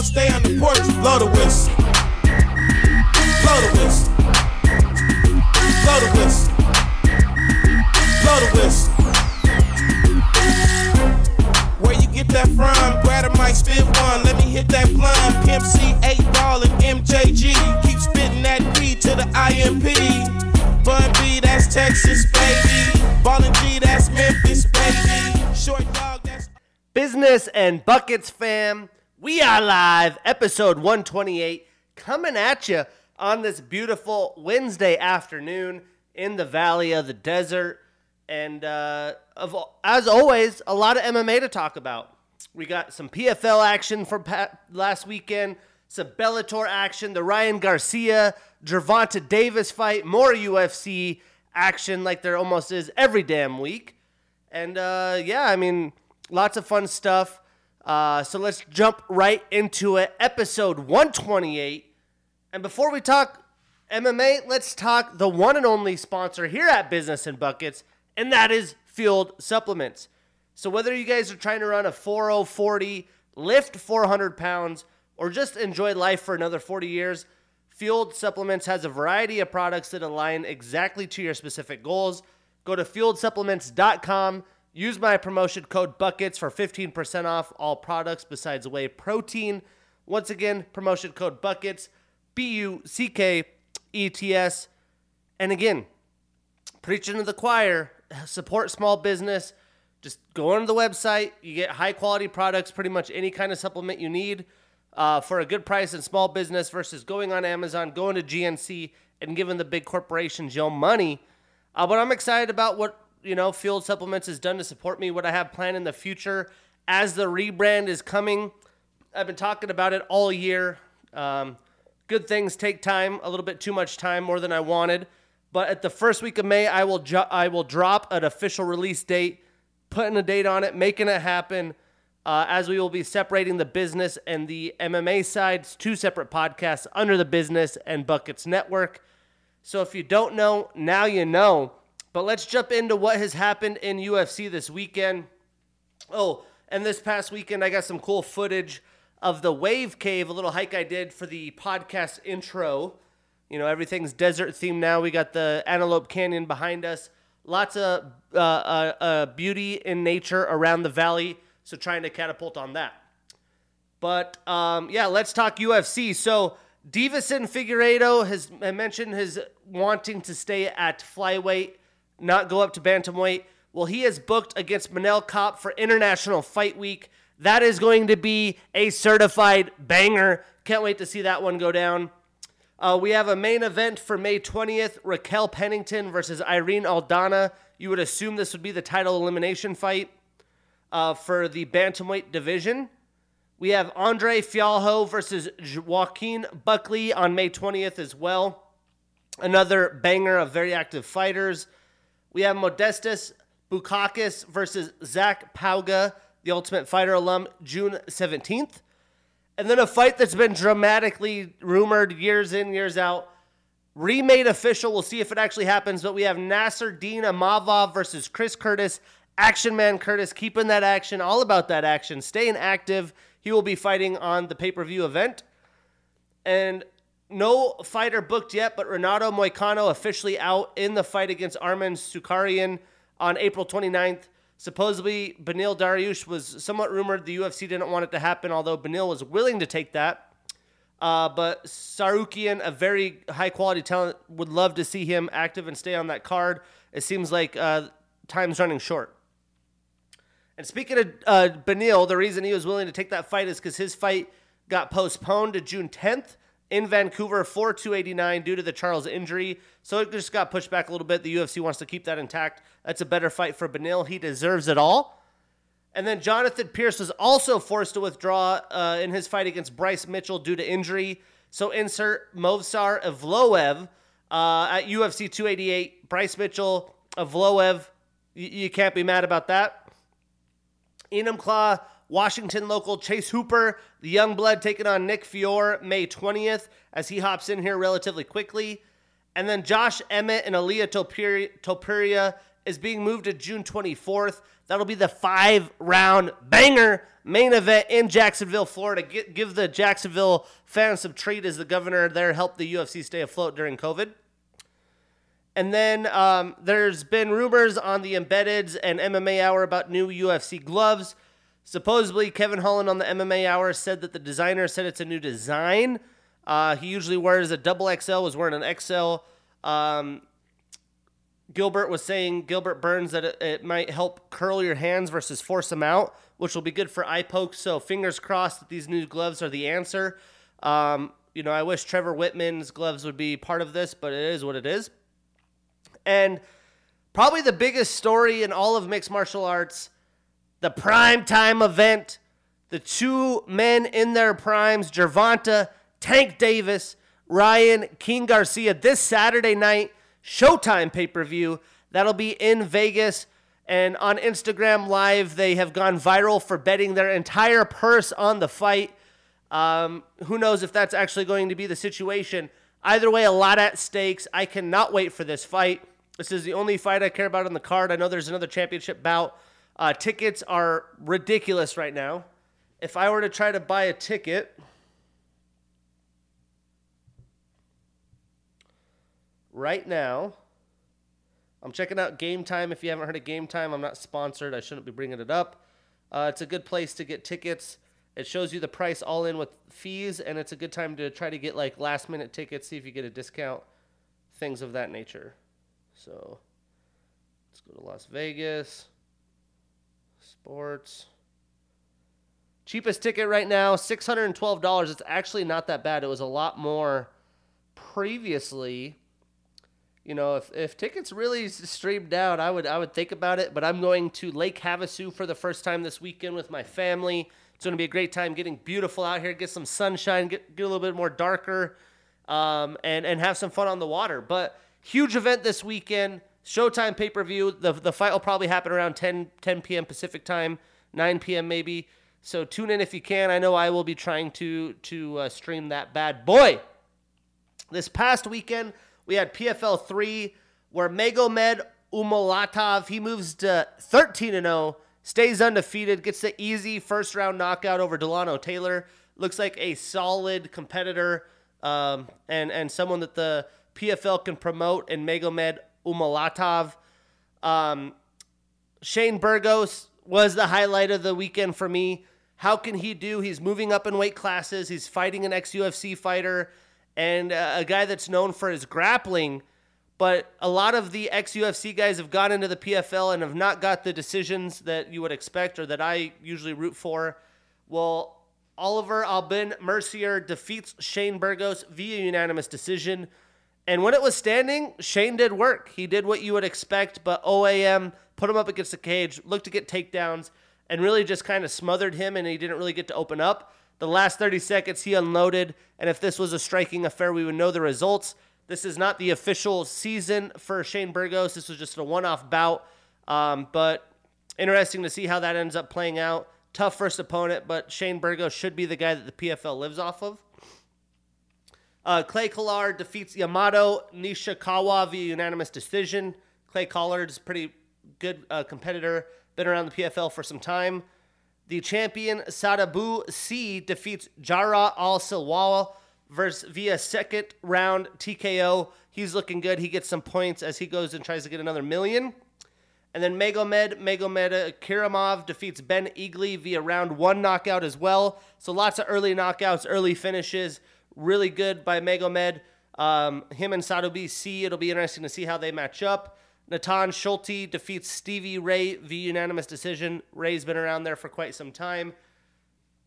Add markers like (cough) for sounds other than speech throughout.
y'all stay on the porch, blow the whistle. Blow the whistle. Blow the whistle. Blow the whistle. Where you get that from? Spit one. Let me hit that blunt. Pimp C, 8 ball, and MJG. Keep spitting that to the IMP. Bun B, that's Texas, baby. G, that's Memphis, baby. Short dog, that's. Business and Buckets fam, we are live, episode 128, coming at you on this beautiful Wednesday afternoon in the Valley of the Desert. And uh, of, as always, a lot of MMA to talk about. We got some PFL action from last weekend, some Bellator action, the Ryan Garcia, Gervonta Davis fight, more UFC action like there almost is every damn week. And uh, yeah, I mean, lots of fun stuff. Uh, so let's jump right into it. Episode 128. And before we talk MMA, let's talk the one and only sponsor here at Business and Buckets, and that is Fueled Supplements. So whether you guys are trying to run a 4040, lift 400 pounds, or just enjoy life for another 40 years, Fueled Supplements has a variety of products that align exactly to your specific goals. Go to fueledsupplements.com. Use my promotion code BUCKETS for 15% off all products besides whey protein. Once again, promotion code BUCKETS, B U C K E T S. And again, preaching to the choir, support small business. Just go onto the website. You get high quality products, pretty much any kind of supplement you need uh, for a good price in small business versus going on Amazon, going to GNC, and giving the big corporations your money. Uh, but I'm excited about what you know Fueled Supplements has done to support me, what I have planned in the future as the rebrand is coming. I've been talking about it all year. Um, good things take time, a little bit too much time, more than I wanted. But at the first week of May, I will jo- I will drop an official release date, putting a date on it, making it happen. Uh, as we will be separating the business and the MMA sides, two separate podcasts under the business and buckets network. So if you don't know, now you know. But let's jump into what has happened in UFC this weekend. Oh, and this past weekend, I got some cool footage of the Wave Cave, a little hike I did for the podcast intro. You know, everything's desert themed now. We got the Antelope Canyon behind us. Lots of uh, uh, uh, beauty in nature around the valley. So trying to catapult on that. But um, yeah, let's talk UFC. So Deiveson Figueiredo has mentioned his wanting to stay at flyweight, not go up to bantamweight. Well, he is booked against Manel Kape for International Fight Week. That is going to be a certified banger. Can't wait to see that one go down. Uh, we have a main event for May 20th Raquel Pennington versus Irene Aldana. You would assume this would be the title elimination fight uh, for the Bantamweight division. We have Andre Fialho versus Joaquin Buckley on May 20th as well. Another banger of very active fighters. We have Modestas Bukauskas versus Zach Pauga, the Ultimate Fighter alum, June 17th. And then a fight that's been dramatically rumored years in, years out. Remade official. We'll see if it actually happens. But we have Nasser Dean Imavov versus Chris Curtis. Action Man Curtis keeping that action, all about that action, staying active. He will be fighting on the pay per view event. And no fighter booked yet, but Renato Moicano officially out in the fight against Arman Tsarukyan on April 29th. Supposedly, Beneil Dariush was somewhat rumored. The UFC didn't want it to happen, although Beneil was willing to take that. Uh, but Tsarukyan, a very high quality talent, would love to see him active and stay on that card. It seems like uh, time's running short. And speaking of uh, Beneil, the reason he was willing to take that fight is because his fight got postponed to June 10th in Vancouver for 289 due to the Charles injury. So it just got pushed back a little bit. The UFC wants to keep that intact. That's a better fight for Beneil. He deserves it all. And then Jonathan Pearce was also forced to withdraw uh, in his fight against Bryce Mitchell due to injury. So insert Movsar Evloev uh, at UFC 288. Bryce Mitchell, Evloev, y- you can't be mad about that. Enumclaw, Washington local Chase Hooper, the young blood taking on Nick Fiore May 20th as he hops in here relatively quickly. And then Josh Emmett and Ilia Topuria is being moved to June 24th. That'll be the five round banger main event in Jacksonville, Florida. Give the Jacksonville fans some treat as the governor there helped the UFC stay afloat during COVID. And then um, there's been rumors on the Embeddeds and MMA Hour about new UFC gloves. Supposedly, Kevin Holland on the MMA Hour said that the designer said it's a new design. Uh, he usually wears a double XL, was wearing an XL. Um, Gilbert was saying, Gilbert Burns, that it, it, might help curl your hands versus force them out, which will be good for eye pokes. So fingers crossed that these new gloves are the answer. Um, you know, I wish Trevor Wittman's gloves would be part of this, but it is what it is. And probably the biggest story in all of mixed martial arts, the prime time event, the two men in their primes, Gervonta, Tank Davis, Ryan King Garcia, this Saturday night, Showtime pay per view. That'll be in Vegas. And on Instagram Live, they have gone viral for betting their entire purse on the fight. Um, who knows if that's actually going to be the situation? Either way, a lot at stakes. I cannot wait for this fight. This is the only fight I care about on the card. I know there's another championship bout. Uh, tickets are ridiculous right now. If I were to try to buy a ticket, right now, I'm checking out Game Time. If you haven't heard of Game Time, I'm not sponsored. I shouldn't be bringing it up. Uh, it's a good place to get tickets. It shows you the price all in with fees, and it's a good time to try to get like last minute tickets, see if you get a discount, things of that nature. So let's go to Las Vegas. Sports. Cheapest ticket right now, $612. It's actually not that bad. It was a lot more previously. You know, if, if tickets really streamed out, I would I would think about it. But I'm going to Lake Havasu for the first time this weekend with my family. It's going to be a great time getting beautiful out here, get some sunshine, get, get a little bit more darker, um, and, and have some fun on the water. But Huge event this weekend. Showtime pay per view. The, the fight will probably happen around 10, 10 p.m. Pacific time, 9 p.m. maybe. So tune in if you can. I know I will be trying to to uh, stream that bad boy. This past weekend, we had PFL 3 where Magomed Umalatov, he moves to 13 and 0, stays undefeated, gets the easy first round knockout over Delano Taylor. Looks like a solid competitor um, and and someone that the PFL can promote and Magomed Umalatov. Um, Shane Burgos was the highlight of the weekend for me. How can he do? He's moving up in weight classes. He's fighting an ex UFC fighter and uh, a guy that's known for his grappling. But a lot of the ex UFC guys have gone into the PFL and have not got the decisions that you would expect or that I usually root for. Well, Oliver Aubin Mercier defeats Shane Burgos via unanimous decision. And when it was standing, Shane did work. He did what you would expect, but OAM put him up against the cage, looked to get takedowns, and really just kind of smothered him, and he didn't really get to open up. The last 30 seconds, he unloaded, and if this was a striking affair, we would know the results. This is not the official season for Shane Burgos. This was just a one off bout, um, but interesting to see how that ends up playing out. Tough first opponent, but Shane Burgos should be the guy that the PFL lives off of. Uh, Clay Collard defeats Yamato Nishikawa via unanimous decision. Clay Collard is a pretty good uh, competitor, been around the PFL for some time. The champion Sadibou Sy defeats Jara Al Silwal versus via second round TKO. He's looking good. He gets some points as he goes and tries to get another million. And then Magomed Magomedkerimov defeats Ben Egli via round one knockout as well. So lots of early knockouts, early finishes really good by Magomed. Um, him and Sadibou Sy, It'll be interesting to see how they match up. Natan Schulte defeats Stevie Ray via unanimous decision. Ray's been around there for quite some time.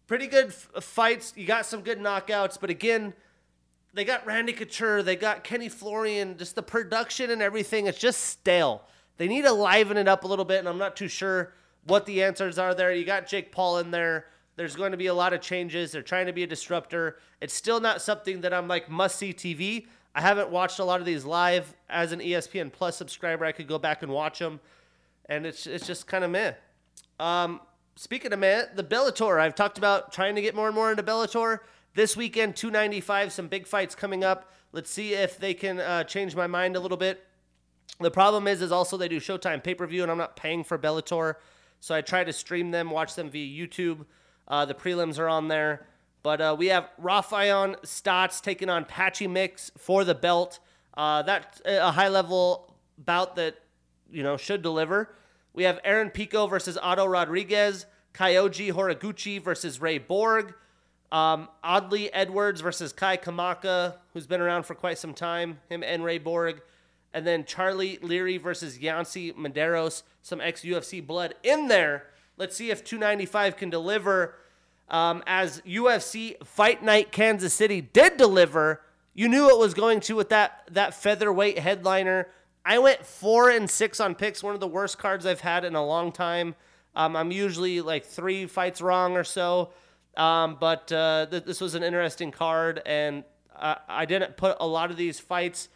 Pretty good f- fights. You got some good knockouts, but again, they got Randy Couture, they got Kenny Florian. Just the production and everything, it's just stale. They need to liven it up a little bit, and I'm not too sure what the answers are there. You got Jake Paul in there. There's going to be a lot of changes. They're trying to be a disruptor. It's still not something that I'm like must see TV. I haven't watched a lot of these live as an ESPN Plus subscriber. I could go back and watch them, and it's it's just kind of meh. Um, speaking of meh, the Bellator. I've talked about trying to get more and more into Bellator. This weekend, 295, some big fights coming up. Let's see if they can uh, change my mind a little bit. The problem is, is also they do Showtime pay per view, and I'm not paying for Bellator, so I try to stream them, watch them via YouTube. Uh, the prelims are on there, but uh, we have Raufeon Stots taking on Patchy Mix for the belt. Uh, that's a high level bout that you know should deliver. We have Aaron Pico versus Otto Rodriguez, Kyoji Horiguchi versus Ray Borg, um, Audley Edwards versus Kai Kamaka, who's been around for quite some time, him and Ray Borg. And then Charlie Leary versus Yancy Medeiros, some ex UFC blood in there. Let's see if 295 can deliver. Um, as UFC Fight Night Kansas City did deliver, you knew it was going to with that that featherweight headliner. I went four and six on picks, one of the worst cards I've had in a long time. Um, I'm usually like three fights wrong or so, um, but uh, th- this was an interesting card, and I-, I didn't put a lot of these fights.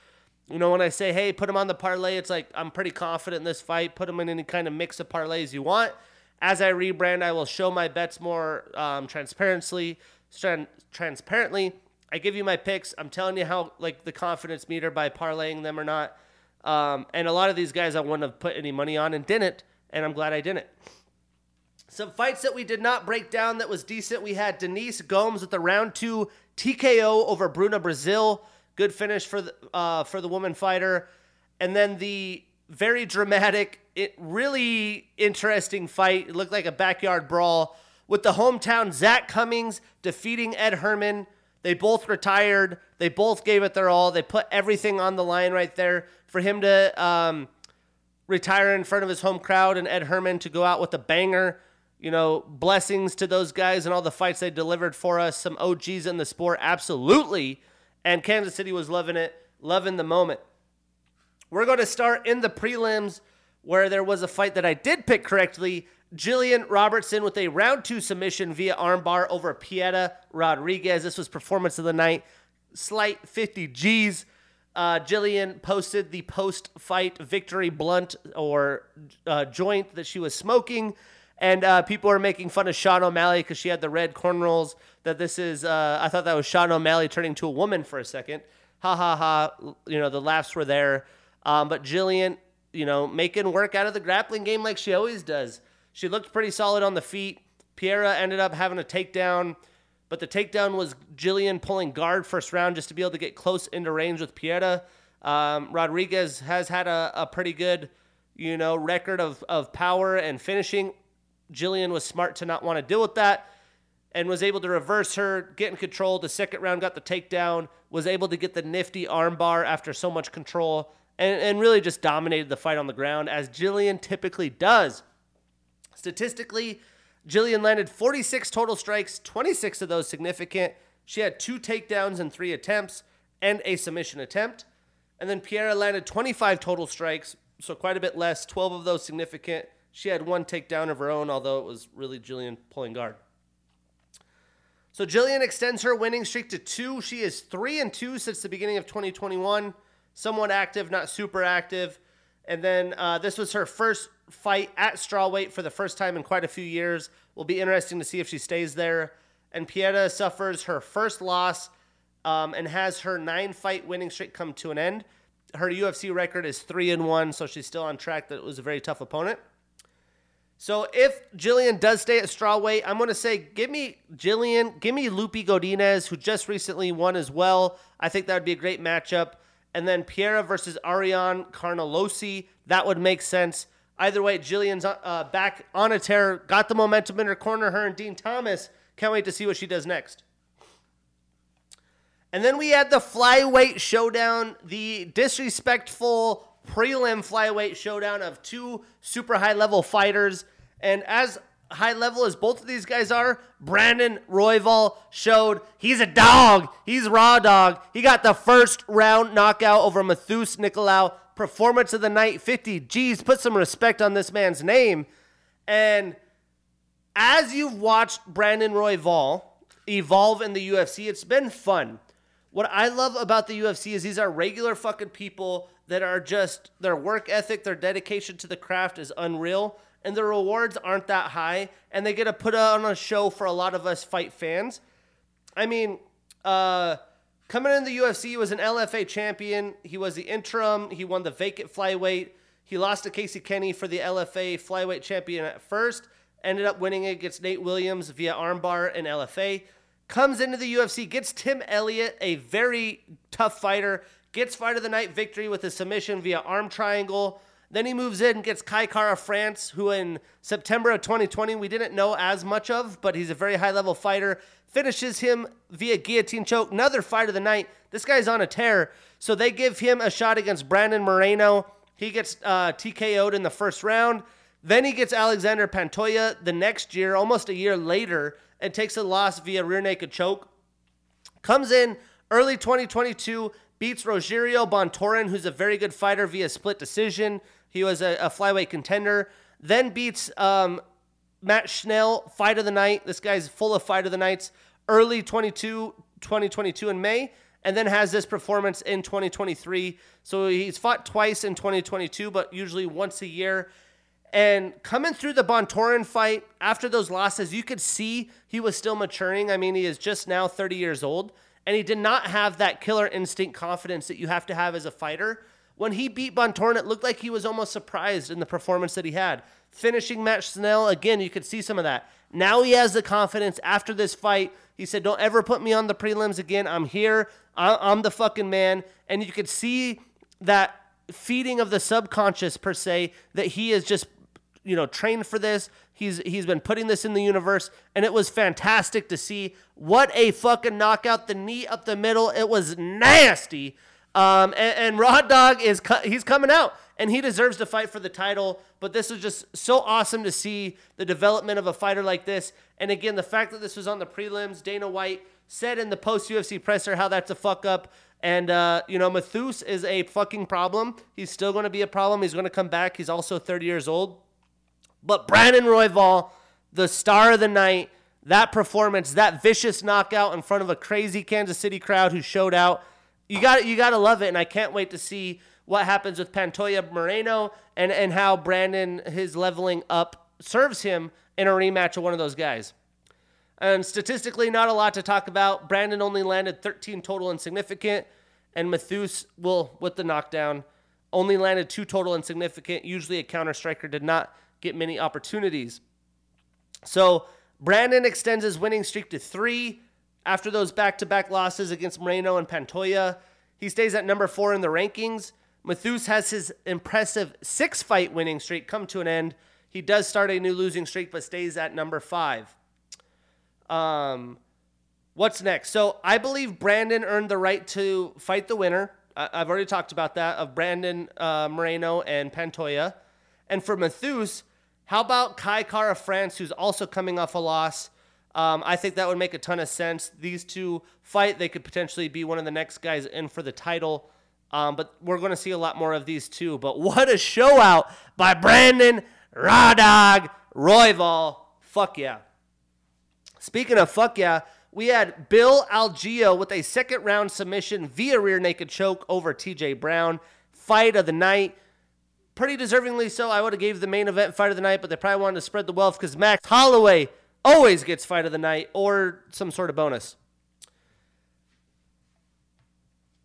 You know, when I say, hey, put them on the parlay, it's like I'm pretty confident in this fight. Put them in any kind of mix of parlays you want. As I rebrand, I will show my bets more um, transparently. transparently, I give you my picks. I'm telling you how, like, the confidence meter by parlaying them or not. Um, and a lot of these guys I wouldn't have put any money on and didn't, and I'm glad I didn't. Some fights that we did not break down that was decent. We had Denise Gomes with the round two TKO over Bruna Brasil. Good finish for the uh, for the woman fighter, and then the very dramatic, it really interesting fight. It looked like a backyard brawl with the hometown Zak Cummings defeating Ed Herman. They both retired. They both gave it their all. They put everything on the line right there for him to um, retire in front of his home crowd and Ed Herman to go out with a banger. You know, blessings to those guys and all the fights they delivered for us. Some OGs in the sport, absolutely. And Kansas City was loving it, loving the moment. We're going to start in the prelims where there was a fight that I did pick correctly. Jillian Robertson with a round two submission via armbar over Piera Rodriguez. This was performance of the night. Slight 50 G's. Uh, Jillian posted the post fight victory blunt or uh, joint that she was smoking. And uh, people are making fun of Sean O'Malley because she had the red cornrows. That this is, uh, I thought that was Sean O'Malley turning to a woman for a second. Ha ha ha. You know, the laughs were there. Um, but Jillian, you know, making work out of the grappling game like she always does. She looked pretty solid on the feet. Piera ended up having a takedown. But the takedown was Jillian pulling guard first round just to be able to get close into range with Piera. Um, Rodriguez has had a, a pretty good, you know, record of, of power and finishing. Jillian was smart to not want to deal with that and was able to reverse her, get in control. The second round got the takedown, was able to get the nifty armbar after so much control, and, and really just dominated the fight on the ground, as Jillian typically does. Statistically, Jillian landed 46 total strikes, 26 of those significant. She had two takedowns in three attempts and a submission attempt. And then Pierre landed 25 total strikes, so quite a bit less, 12 of those significant. She had one takedown of her own, although it was really Jillian pulling guard. So Jillian extends her winning streak to two. She is three and two since the beginning of 2021. Somewhat active, not super active. And then uh, this was her first fight at strawweight for the first time in quite a few years. Will be interesting to see if she stays there. And Piera suffers her first loss um, and has her nine fight winning streak come to an end. Her UFC record is three and one, so she's still on track. That was a very tough opponent. So if Jillian does stay at strawweight, I'm going to say give me Jillian, give me Loopy Godinez, who just recently won as well. I think that would be a great matchup. And then Piera versus Ariane Carnelossi, that would make sense. Either way, Jillian's uh, back on a tear, got the momentum in her corner, her and Dean Thomas. Can't wait to see what she does next. And then we had the flyweight showdown, the disrespectful prelim flyweight showdown of two super high level fighters. And as high level as both of these guys are, Brandon Royval showed he's a dog. He's raw dog. He got the first round knockout over Matheus Nicolau. Performance of the night 50. Geez, put some respect on this man's name. And as you've watched Brandon Royval evolve in the UFC, it's been fun. What I love about the UFC is these are regular fucking people that are just their work ethic, their dedication to the craft is unreal and the rewards aren't that high, and they get to put on a show for a lot of us fight fans. I mean, uh, Coming in the UFC, he was an LFA champion. He was the interim. He won the vacant flyweight. He lost to Casey Kenney for the LFA flyweight champion at first. Ended up winning against Nate Williams via armbar in LFA. Comes into the UFC, gets Tim Elliott, a very tough fighter, gets fight of the night victory with a submission via arm triangle. Then he moves in and gets Kai Kara France, who in September of 2020 we didn't know as much of, but he's a very high level fighter. Finishes him via guillotine choke. Another fight of the night. This guy's on a tear. So they give him a shot against Brandon Moreno. He gets uh, TKO'd in the first round. Then he gets Alexander Pantoja the next year, almost a year later, and takes a loss via rear naked choke. Comes in early 2022, beats Rogerio Bontorin, who's a very good fighter via split decision. He was a, a flyweight contender. Then beats um, Matt Schnell, fight of the night. This guy's full of fight of the nights. Early 22, 2022 in May, and then has this performance in 2023. So he's fought twice in 2022, but usually once a year. And coming through the Bontorin fight after those losses, you could see he was still maturing. I mean, he is just now 30 years old, and he did not have that killer instinct confidence that you have to have as a fighter. When he beat Bontorin, it looked like he was almost surprised in the performance that he had. Finishing Matt Schnell, again, you could see some of that. Now he has the confidence after this fight. He said, Don't ever put me on the prelims again. I'm here. I'm the fucking man. And you could see that feeding of the subconscious, per se, that he is just you know trained for this. He's he's been putting this in the universe, and it was fantastic to see. What a fucking knockout! The knee up the middle, it was nasty. Um, and, and Raw Dog is he's coming out, and he deserves to fight for the title. But this is just so awesome to see the development of a fighter like this. And again, the fact that this was on the prelims, Dana White said in the post UFC presser how that's a fuck up. And, uh, you know, Matheus is a fucking problem. He's still going to be a problem. He's going to come back. He's also 30 years old. But Brandon Royval, the star of the night, that performance, that vicious knockout in front of a crazy Kansas City crowd who showed out, you got you got to love it. And I can't wait to see what happens with Pantoja Moreno and and how Brandon his leveling up serves him in a rematch of one of those guys. And statistically, not a lot to talk about. Brandon only landed 13 total insignificant, and Matheus will with the knockdown only landed two total insignificant. Usually, a counter striker did not get many opportunities. So Brandon extends his winning streak to three after those back to back losses against Moreno and Pantoja. He stays at number four in the rankings. Matheus has his impressive six fight winning streak come to an end. He does start a new losing streak, but stays at number five. Um, what's next? So I believe Brandon earned the right to fight the winner. I- have already talked about that of Brandon uh, Moreno and Pantoja. And for Matheus, how about Kai Kara France, who's also coming off a loss? Um, I think that would make a ton of sense. These two fight, they could potentially be one of the next guys in for the title. Um, but we're going to see a lot more of these two. But what a show out by Brandon Raw Dog Royval. Fuck yeah. Speaking of fuck yeah, we had Bill Algeo with a second round submission via rear naked choke over TJ Brown. Fight of the night pretty deservingly so. I would have gave the main event fight of the night, but they probably wanted to spread the wealth because Max Holloway always gets fight of the night or some sort of bonus.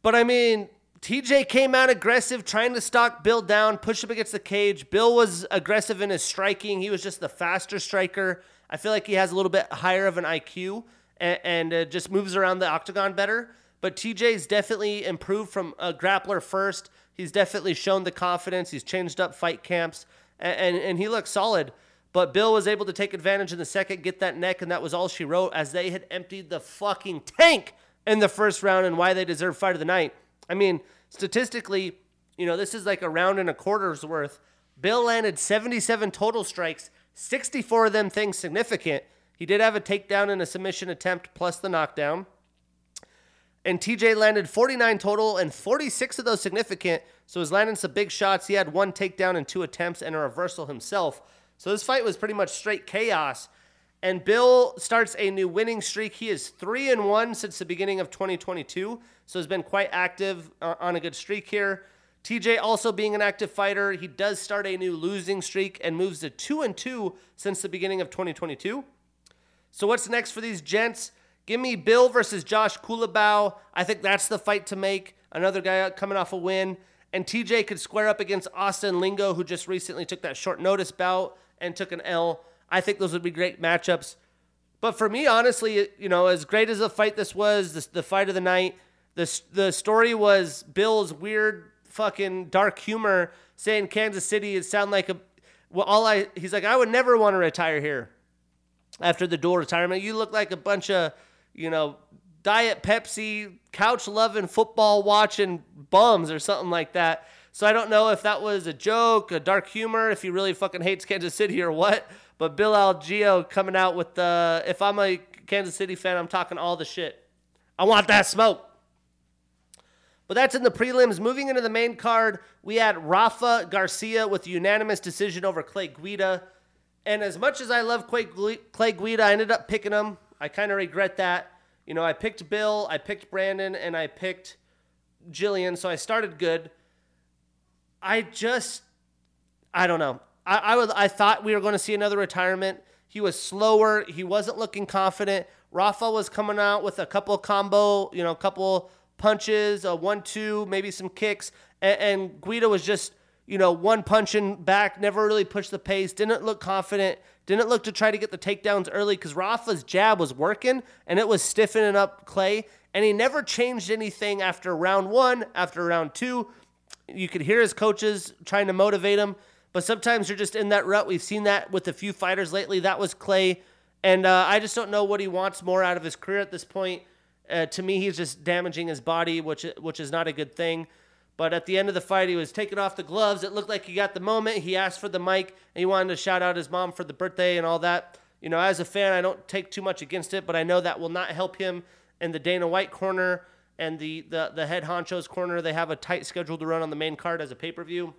But I mean, TJ came out aggressive, trying to stalk Bill down, push him against the cage. Bill was aggressive in his striking. He was just the faster striker. I feel like he has a little bit higher of an IQ and, and uh, just moves around the octagon better. But TJ's definitely improved from a grappler first He's definitely shown the confidence. He's changed up fight camps, and, and, and he looks solid. But Bill was able to take advantage in the second, get that neck, and that was all she wrote as they had emptied the fucking tank in the first round and why they deserve fight of the night. I mean, statistically, you know, this is like a round and a quarter's worth. Bill landed 77 total strikes, 64 of them things significant. He did have a takedown and a submission attempt plus the knockdown. And TJ landed 49 total, and 46 of those significant. So he's landing some big shots. He had one takedown and two attempts and a reversal himself. So this fight was pretty much straight chaos. And Bill starts a new winning streak. He is three and one since the beginning of 2022. So he's been quite active uh, on a good streak here. TJ also being an active fighter, he does start a new losing streak and moves to two and two since the beginning of 2022. So what's next for these gents? Give me Bill versus Josh Culibao. I think that's the fight to make. Another guy coming off a win. And TJ could square up against Austin Lingo, who just recently took that short notice bout and took an L. I think those would be great matchups. But for me, honestly, you know, as great as a fight this was, this, the fight of the night, the, the story was Bill's weird fucking dark humor saying Kansas City it sound like a well all I he's like I would never want to retire here after the dual retirement. You look like a bunch of, you know, diet Pepsi, couch loving, football watching bums or something like that. So I don't know if that was a joke, a dark humor, if he really fucking hates Kansas City or what. But Bill Algeo coming out with the if I'm a Kansas City fan, I'm talking all the shit. I want that smoke. But that's in the prelims. Moving into the main card, we had Rafa Garcia with unanimous decision over Clay Guida. And as much as I love Clay, Guida, I ended up picking him. I kind of regret that. You know, I picked Bill, I picked Brandon, and I picked Jillian, so I started good. I just, I don't know. I, I, was, I thought we were going to see another retirement. He was slower. He wasn't looking confident. Rafa was coming out with a couple combo, you know, a couple punches, a one-two, maybe some kicks, and, and Guida was just you know, one punching back, never really pushed the pace, didn't look confident, didn't look to try to get the takedowns early because Rafa's jab was working and it was stiffening up Clay. And he never changed anything after round one, after round two. You could hear his coaches trying to motivate him, but sometimes you're just in that rut. We've seen that with a few fighters lately. That was Clay. And uh, I just don't know what he wants more out of his career at this point. Uh, to me, he's just damaging his body, which which is not a good thing. But at the end of the fight, he was taking off the gloves. It looked like he got the moment. He asked for the mic and he wanted to shout out his mom for the birthday and all that. You know, as a fan, I don't take too much against it, but I know that will not help him in the Dana White corner and the, the, the head honcho's corner. They have a tight schedule to run on the main card as a pay per view.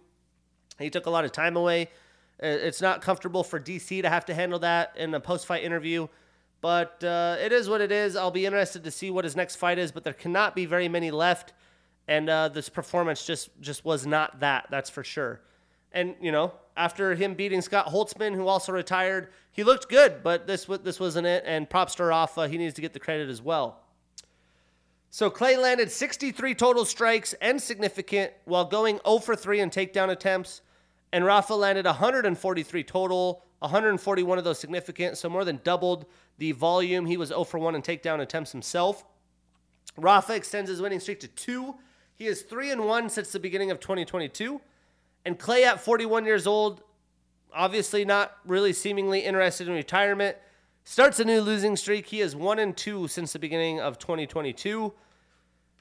He took a lot of time away. Uh, it's not comfortable for DC to have to handle that in a post fight interview, but uh, it is what it is. I'll be interested to see what his next fight is, but there cannot be very many left and uh, this performance just just was not that. That's for sure. And you know, after him beating Scott Holtzman, who also retired, he looked good, but this this wasn't it. And props to Rafa, he needs to get the credit as well. So Clay landed 63 total strikes and significant while going 0 for 3 in takedown attempts, and Rafa landed 143 total, 141 of those significant, so more than doubled the volume. He was 0 for 1 in takedown attempts himself. Rafa extends his winning streak to two he is 3 and 1 since the beginning of 2022. And Clay at 41 years old, obviously not really seemingly interested in retirement, starts a new losing streak. He is 1 and 2 since the beginning of 2022.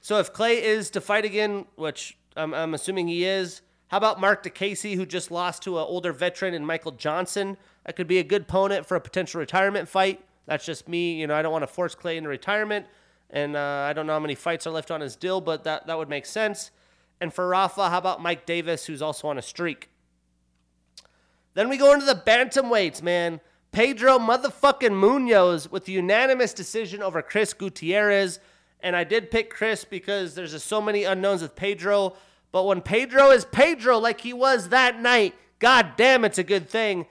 So if Clay is to fight again, which I'm, I'm assuming he is, how about Marc Diakiese, who just lost to an older veteran in Michael Johnson? That could be a good opponent for a potential retirement fight. That's just me. You know, I don't want to force Clay into retirement. And uh, I don't know how many fights are left on his deal, but that, that would make sense. And for Rafa, how about Mike Davis, who's also on a streak? Then we go into the bantamweights, man. Pedro motherfucking Munhoz with the unanimous decision over Chris Gutierrez. And I did pick Chris because there's just so many unknowns with Pedro. But when Pedro is Pedro, like he was that night, god damn, it's a good thing.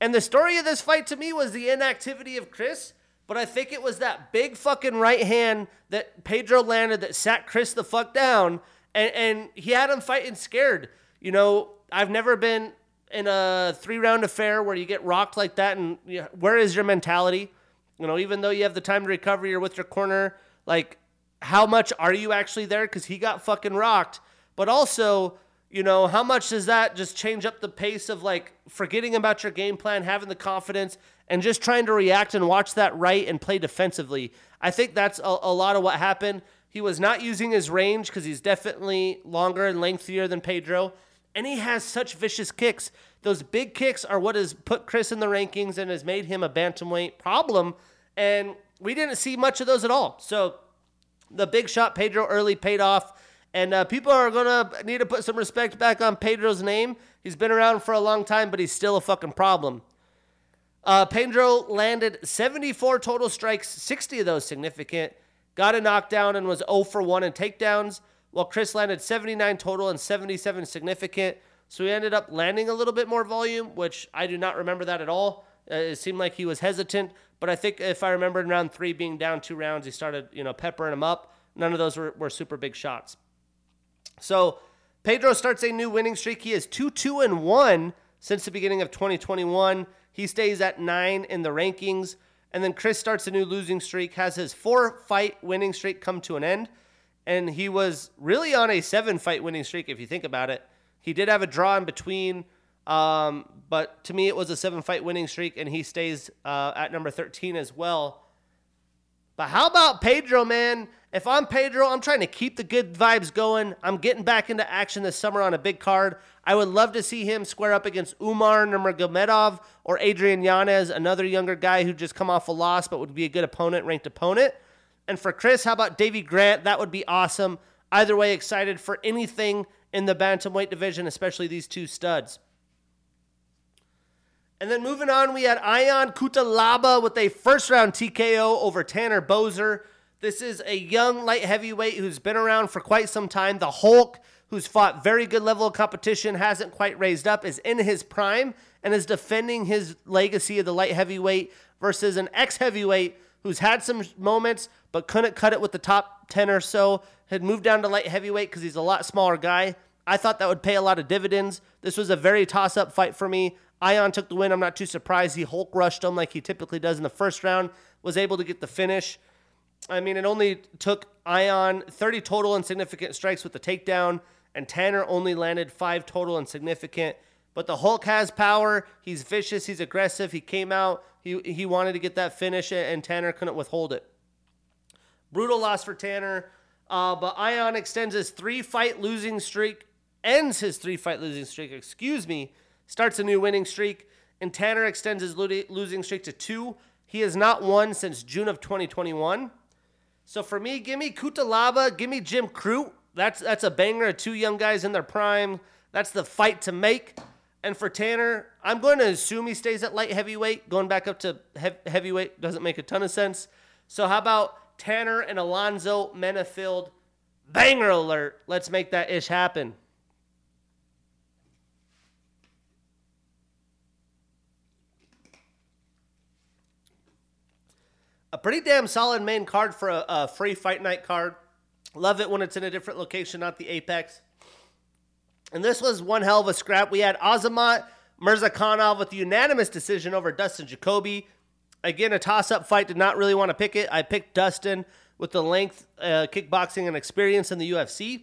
And the story of this fight to me was the inactivity of Chris but I think it was that big fucking right hand that Pedro landed that sat Chris the fuck down, and, and he had him fighting scared. You know, I've never been in a three round affair where you get rocked like that, and you where is your mentality? You know, even though you have the time to recover, you're with your corner. Like, how much are you actually there? Because he got fucking rocked. But also, you know, how much does that just change up the pace of like forgetting about your game plan, having the confidence, and just trying to react and watch that right and play defensively? I think that's a, a lot of what happened. He was not using his range because he's definitely longer and lengthier than Pedro, and he has such vicious kicks. Those big kicks are what has put Chris in the rankings and has made him a bantamweight problem. And we didn't see much of those at all. So the big shot Pedro early paid off. And uh, people are going to need to put some respect back on Pedro's name. He's been around for a long time, but he's still a fucking problem. Uh, Pedro landed 74 total strikes, 60 of those significant. Got a knockdown and was 0 for 1 in takedowns, while Chris landed 79 total and 77 significant. So he ended up landing a little bit more volume, which I do not remember that at all. Uh, it seemed like he was hesitant, but I think if I remember in round three being down two rounds, he started, you know, peppering him up. None of those were, were super big shots. So Pedro starts a new winning streak. He is 2 2 and 1 since the beginning of 2021. He stays at nine in the rankings. And then Chris starts a new losing streak, has his four fight winning streak come to an end. And he was really on a seven fight winning streak, if you think about it. He did have a draw in between, um, but to me, it was a seven fight winning streak, and he stays uh, at number 13 as well. But how about Pedro, man? If I'm Pedro, I'm trying to keep the good vibes going. I'm getting back into action this summer on a big card. I would love to see him square up against Umar Nurmagomedov or Adrian Yanez, another younger guy who just come off a loss but would be a good opponent, ranked opponent. And for Chris, how about Davey Grant? That would be awesome. Either way, excited for anything in the bantamweight division, especially these two studs. And then moving on, we had Ion Cutelaba with a first round TKO over Tanner Boser. This is a young light heavyweight who's been around for quite some time. The Hulk, who's fought very good level of competition, hasn't quite raised up, is in his prime, and is defending his legacy of the light heavyweight versus an ex heavyweight who's had some moments but couldn't cut it with the top 10 or so, had moved down to light heavyweight because he's a lot smaller guy. I thought that would pay a lot of dividends. This was a very toss up fight for me. Ion took the win. I'm not too surprised. He Hulk rushed him like he typically does in the first round, was able to get the finish. I mean, it only took Ion 30 total and significant strikes with the takedown, and Tanner only landed five total and significant. But the Hulk has power. He's vicious. He's aggressive. He came out. He, he wanted to get that finish, and Tanner couldn't withhold it. Brutal loss for Tanner. Uh, but Ion extends his three fight losing streak, ends his three fight losing streak, excuse me, starts a new winning streak, and Tanner extends his losing streak to two. He has not won since June of 2021. So for me, give me Cutelaba, give me Jim Crute. That's that's a banger. Two young guys in their prime. That's the fight to make. And for Tanner, I'm going to assume he stays at light heavyweight. Going back up to he- heavyweight doesn't make a ton of sense. So how about Tanner and Alonzo Menifield? Banger alert. Let's make that ish happen. a pretty damn solid main card for a, a, free fight night card. Love it when it's in a different location, not the Apex. And this was one hell of a scrap. We had Azamat Murzakanov with the unanimous decision over Dustin Jacoby. Again, a toss up fight. Did not really want to pick it. I picked Dustin with the length, uh, kickboxing, and experience in the UFC.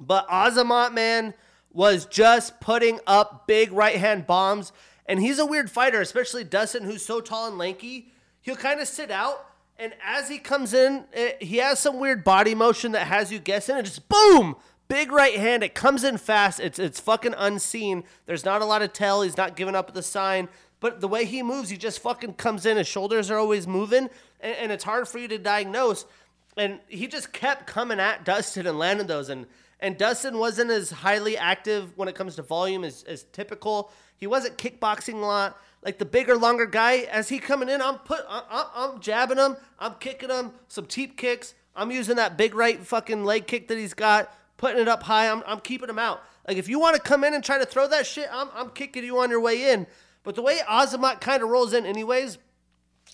But Azamat, man, was just putting up big right hand bombs. And he's a weird fighter, especially Dustin, who's so tall and lanky he'll kind of sit out. And as he comes in, it, eh, he has some weird body motion that has you guessing, and just boom, big right hand. It comes in fast. It's it's fucking unseen. There's not a lot of tell. He's not giving up the sign. But the way he moves, he just fucking comes in. His shoulders are always moving, and, and it's hard for you to diagnose. And he just kept coming at Dustin and landing those. And and Dustin wasn't as highly active when it comes to volume as, as typical. He wasn't kickboxing a lot like the bigger, longer guy, as he coming in, I'm put, I, am jabbing him, I'm kicking him, some teep kicks. I'm using that big right fucking leg kick that he's got, putting it up high. I'm, I'm keeping him out. Like if you want to come in and try to throw that shit, I'm, I'm kicking you on your way in. But the way Azamat kind of rolls in, anyways,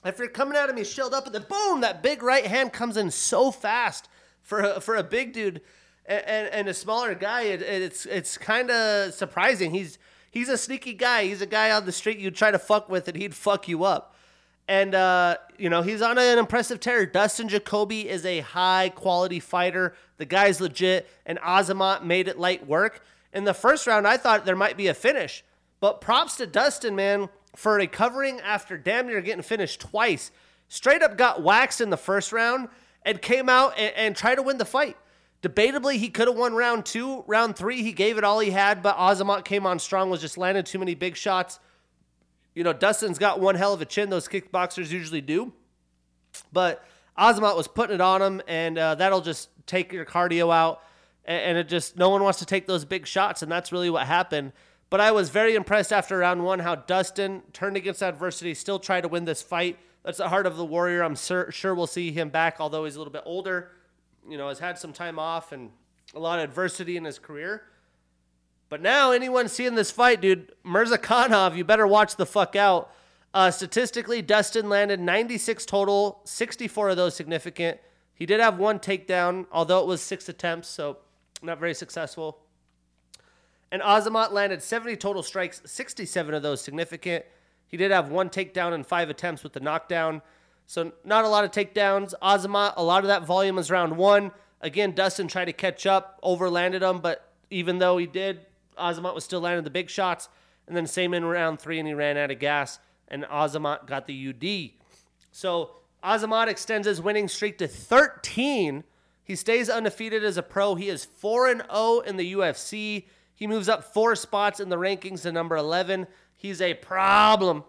if you're coming at him, he's shelled up, and then boom, that big right hand comes in so fast for a, for a big dude and, and, and a smaller guy. It, it's it's kind of surprising. He's he's a sneaky guy. He's a guy on the street you'd try to fuck with and he'd fuck you up. And, uh, you know, he's on an impressive tear. Dustin Jacoby is a high quality fighter. The guy's legit, and Azamat made it light work. In the first round, I thought there might be a finish. But props to Dustin, man, for recovering after damn near getting finished twice. Straight up got waxed in the first round and came out and, and tried to win the fight. Debatably, he could have won round two. Round three, he gave it all he had, but Azamat came on strong, was just landing too many big shots. You know, Dustin's got one hell of a chin. Those kickboxers usually do. But Azamat was putting it on him, and uh, that'll just take your cardio out. And it just, no one wants to take those big shots, and that's really what happened. But I was very impressed after round one how Dustin turned against adversity, still tried to win this fight. That's the heart of the warrior. I'm sure, sure we'll see him back, although he's a little bit older you know, has had some time off and a lot of adversity in his career. But now, anyone seeing this fight, dude, Murzakanov, you better watch the fuck out. Uh, statistically, Dustin landed 96 total, 64 of those significant. He did have one takedown, although it was six attempts, so not very successful. And Azamat landed 70 total strikes, 67 of those significant. He did have one takedown and five attempts with the knockdown. So not a lot of takedowns. Azamat, a lot of that volume was round one. Again, Dustin tried to catch up, overlanded him, but even though he did, Azamat was still landing the big shots. And then same in round three, and he ran out of gas, and Azamat got the UD. So Azamat extends his winning streak to 13. He stays undefeated as a pro. He is 4 and 0 in the UFC. He moves up four spots in the rankings to number 11. He's a problem.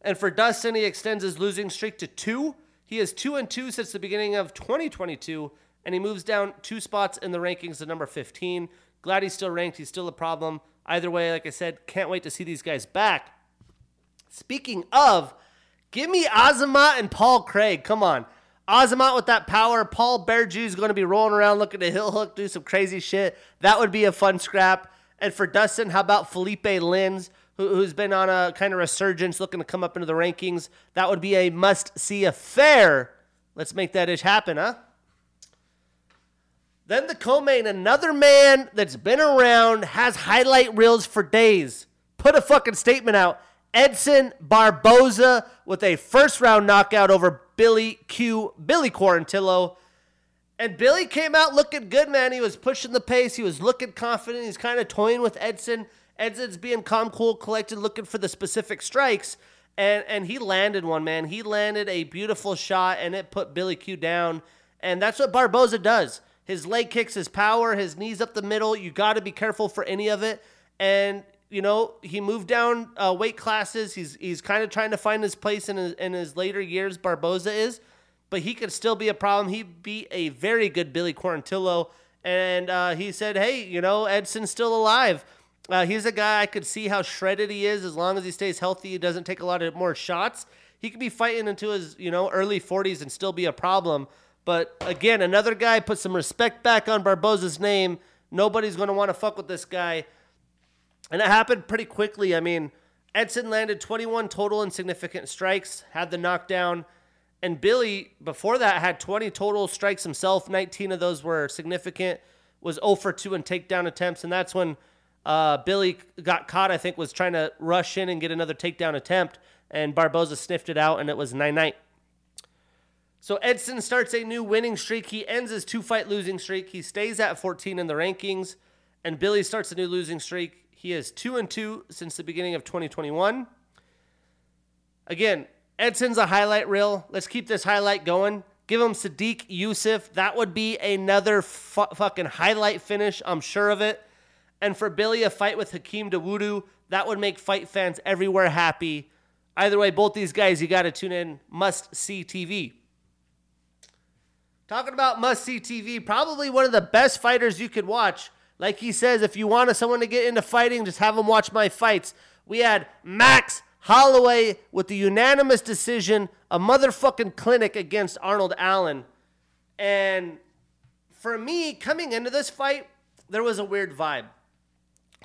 And for Dustin, he extends his losing streak to two. He is two and two since the beginning of 2022, and he moves down two spots in the rankings to number 15. Glad he's still ranked. He's still a problem. Either way, like I said, can't wait to see these guys back. Speaking of, give me Azamat and Paul Craig. Come on. Azamat with that power. Paul Bearjew is going to be rolling around looking to heel hook, do some crazy shit. That would be a fun scrap. And for Dustin, how about Felipe Lins, who, has been on a kind of resurgence, looking to come up into the rankings? That would be a must see affair. Let's make that ish happen, huh? Then the co-main, another man that's been around, has highlight reels for days. Put a fucking statement out. Edson Barboza with a first round knockout over Billy Q, Billy Quarantillo. And Billy came out looking good, man. He was pushing the pace. He was looking confident. He's kind of toying with Edson. Edson's being calm, cool, collected, looking for the specific strikes. And and he landed one, man. He landed a beautiful shot, and it put Billy Q down. And that's what Barboza does. His leg kicks, his power, his knees up the middle. You got to be careful for any of it. And you know, he moved down uh, weight classes. He's he's kind of trying to find his place in his, in his later years. Barboza is but he could still be a problem. He beat a very good Billy Quarantillo, and uh, he said, "Hey, you know, Edson's still alive. Uh, he's a guy I could see how shredded he is. As long as he stays healthy, he doesn't take a lot of more shots. He could be fighting into his you know early 40s and still be a problem." But again, another guy put some respect back on Barboza's name. Nobody's going to want to fuck with this guy. And it happened pretty quickly. I mean, Edson landed 21 total insignificant strikes, had the knockdown. And Billy, before that, had 20 total strikes himself. 19 of those were significant. Was 0 for 2 in takedown attempts. And that's when uh, Billy got caught, I think, was trying to rush in and get another takedown attempt. And Barboza sniffed it out, and it was 9 9. So Edson starts a new winning streak. He ends his two fight losing streak. He stays at 14 in the rankings. And Billy starts a new losing streak. He is 2 and 2 since the beginning of 2021. Again, Edson's a highlight reel. Let's keep this highlight going. Give him Sodiq Yusuff. That would be another fu- fucking highlight finish. I'm sure of it. And for Billy, a fight with Hakeem Dawodu, that would make fight fans everywhere happy. Either way, both these guys, you got to tune in. Must see TV. Talking about must see TV, probably one of the best fighters you could watch. Like he says, if you want someone to get into fighting, just have them watch my fights. We had Max Holloway with the unanimous decision, a motherfucking clinic against Arnold Allen. And for me, coming into this fight, there was a weird vibe.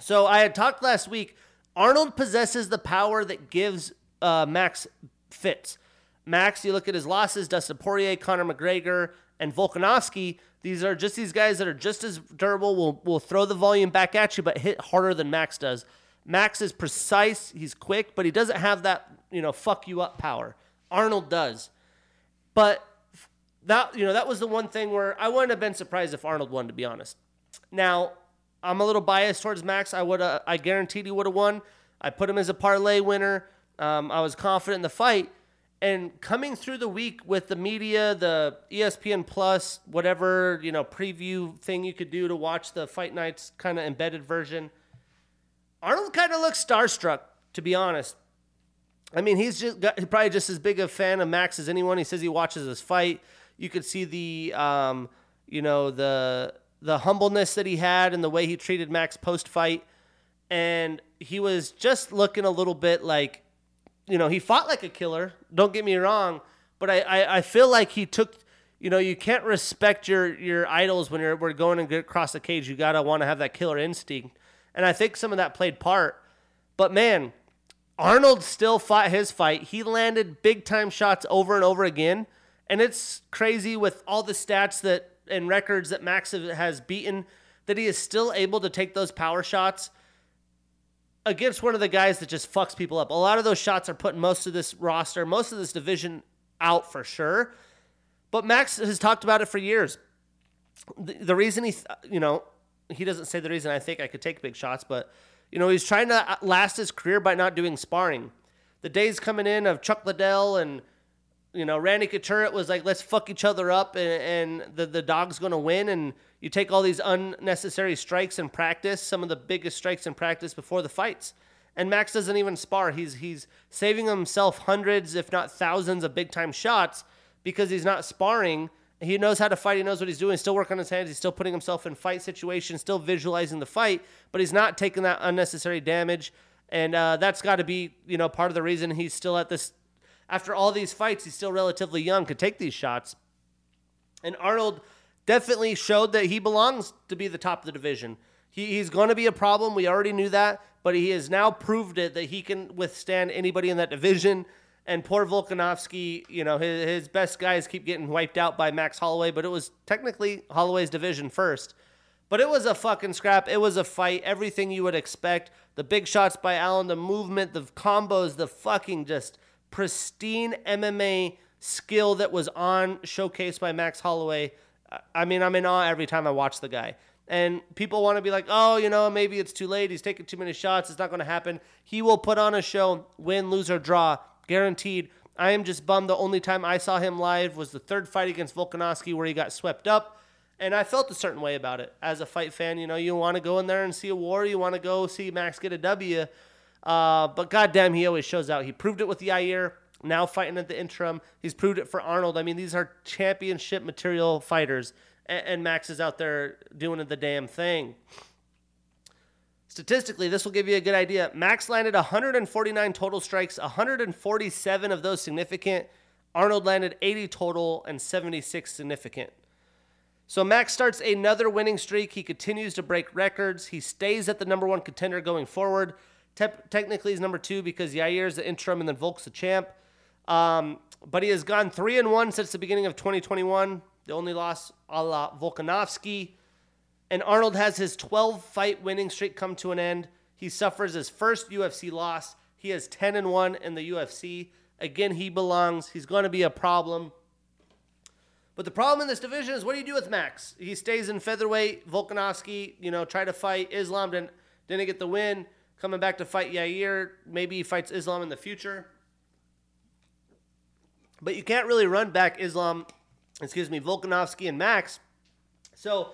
So I had talked last week. Arnold possesses the power that gives uh, Max fits. Max, you look at his losses: Dustin Poirier, Conor McGregor, and Volkanovski. These are just these guys that are just as durable. Will will throw the volume back at you, but hit harder than Max does. Max is precise, he's quick, but he doesn't have that, you know, fuck you up power. Arnold does. But that, you know, that was the one thing where I wouldn't have been surprised if Arnold won, to be honest. Now, I'm a little biased towards Max. I would, I guaranteed he would have won. I put him as a parlay winner. Um, I was confident in the fight. And coming through the week with the media, the ESPN Plus, whatever you know preview thing you could do to watch the fight nights kind of embedded version, Arnold kind of looks starstruck, to be honest. I mean, he's just got, probably just as big a fan of Max as anyone. He says he watches his fight. You could see the, um, you know, the the humbleness that he had and the way he treated Max post fight, and he was just looking a little bit like, you know, he fought like a killer. Don't get me wrong, but I I, I feel like he took. You know, you can't respect your your idols when you're we're going and get across the cage. You gotta want to have that killer instinct and I think some of that played part. But man, Arnold still fought his fight. He landed big time shots over and over again. And it's crazy with all the stats that and records that Max has beaten that he is still able to take those power shots against one of the guys that just fucks people up. A lot of those shots are putting most of this roster, most of this division out for sure. But Max has talked about it for years. The, the reason he, you know, he doesn't say the reason I think I could take big shots, but you know, he's trying to last his career by not doing sparring. The days coming in of Chuck Liddell and you know Randy Couture was like let's fuck each other up and, and the the dog's gonna win and you take all these unnecessary strikes in practice, some of the biggest strikes in practice before the fights. And Max doesn't even spar. He's he's saving himself hundreds, if not thousands, of big time shots because he's not sparring he knows how to fight. He knows what he's doing. He's still working on his hands. He's still putting himself in fight situations, still visualizing the fight, but he's not taking that unnecessary damage. And uh, that's got to be, you know, part of the reason he's still at this. After all these fights, he's still relatively young, could take these shots. And Arnold definitely showed that he belongs to be the top of the division. He, he's going to be a problem. We already knew that, but he has now proved it that he can withstand anybody in that division. And poor Volkanovski, you know, his, his best guys keep getting wiped out by Max Holloway, but it was technically Holloway's division first. But it was a fucking scrap. It was a fight. Everything you would expect. The big shots by Allen, the movement, the combos, the fucking just pristine MMA skill that was on showcased by Max Holloway. I mean, I'm in awe every time I watch the guy. And people want to be like, oh, you know, maybe it's too late. He's taking too many shots. It's not going to happen. He will put on a show, win, lose, or draw guaranteed. I am just bummed. The only time I saw him live was the third fight against Volkanovski where he got swept up. And I felt a certain way about it. As a fight fan, you know, you want to go in there and see a war. You want to go see Max get a W. Uh, but goddamn, he always shows out. He proved it with Yair. Now fighting at the interim. He's proved it for Arnold. I mean, these are championship material fighters. And, and Max is out there doing the damn thing. Statistically, this will give you a good idea. Max landed 149 total strikes, 147 of those significant. Arnold landed 80 total and 76 significant. So Max starts another winning streak. He continues to break records. He stays at the number one contender going forward. Te- technically, he's number two because Yair is the interim and then Volk's the champ. Um, but he has gone three and one since the beginning of 2021. The only loss a la Volkanovski. And Arnold has his 12 fight winning streak come to an end. He suffers his first UFC loss. He is 10 and 1 in the UFC. Again, he belongs. He's going to be a problem. But the problem in this division is what do you do with Max? He stays in featherweight. Volkanovski, you know, try to fight Islam, didn't, didn't get the win. Coming back to fight Yair. Maybe he fights Islam in the future. But you can't really run back Islam, excuse me, Volkanovski and Max. So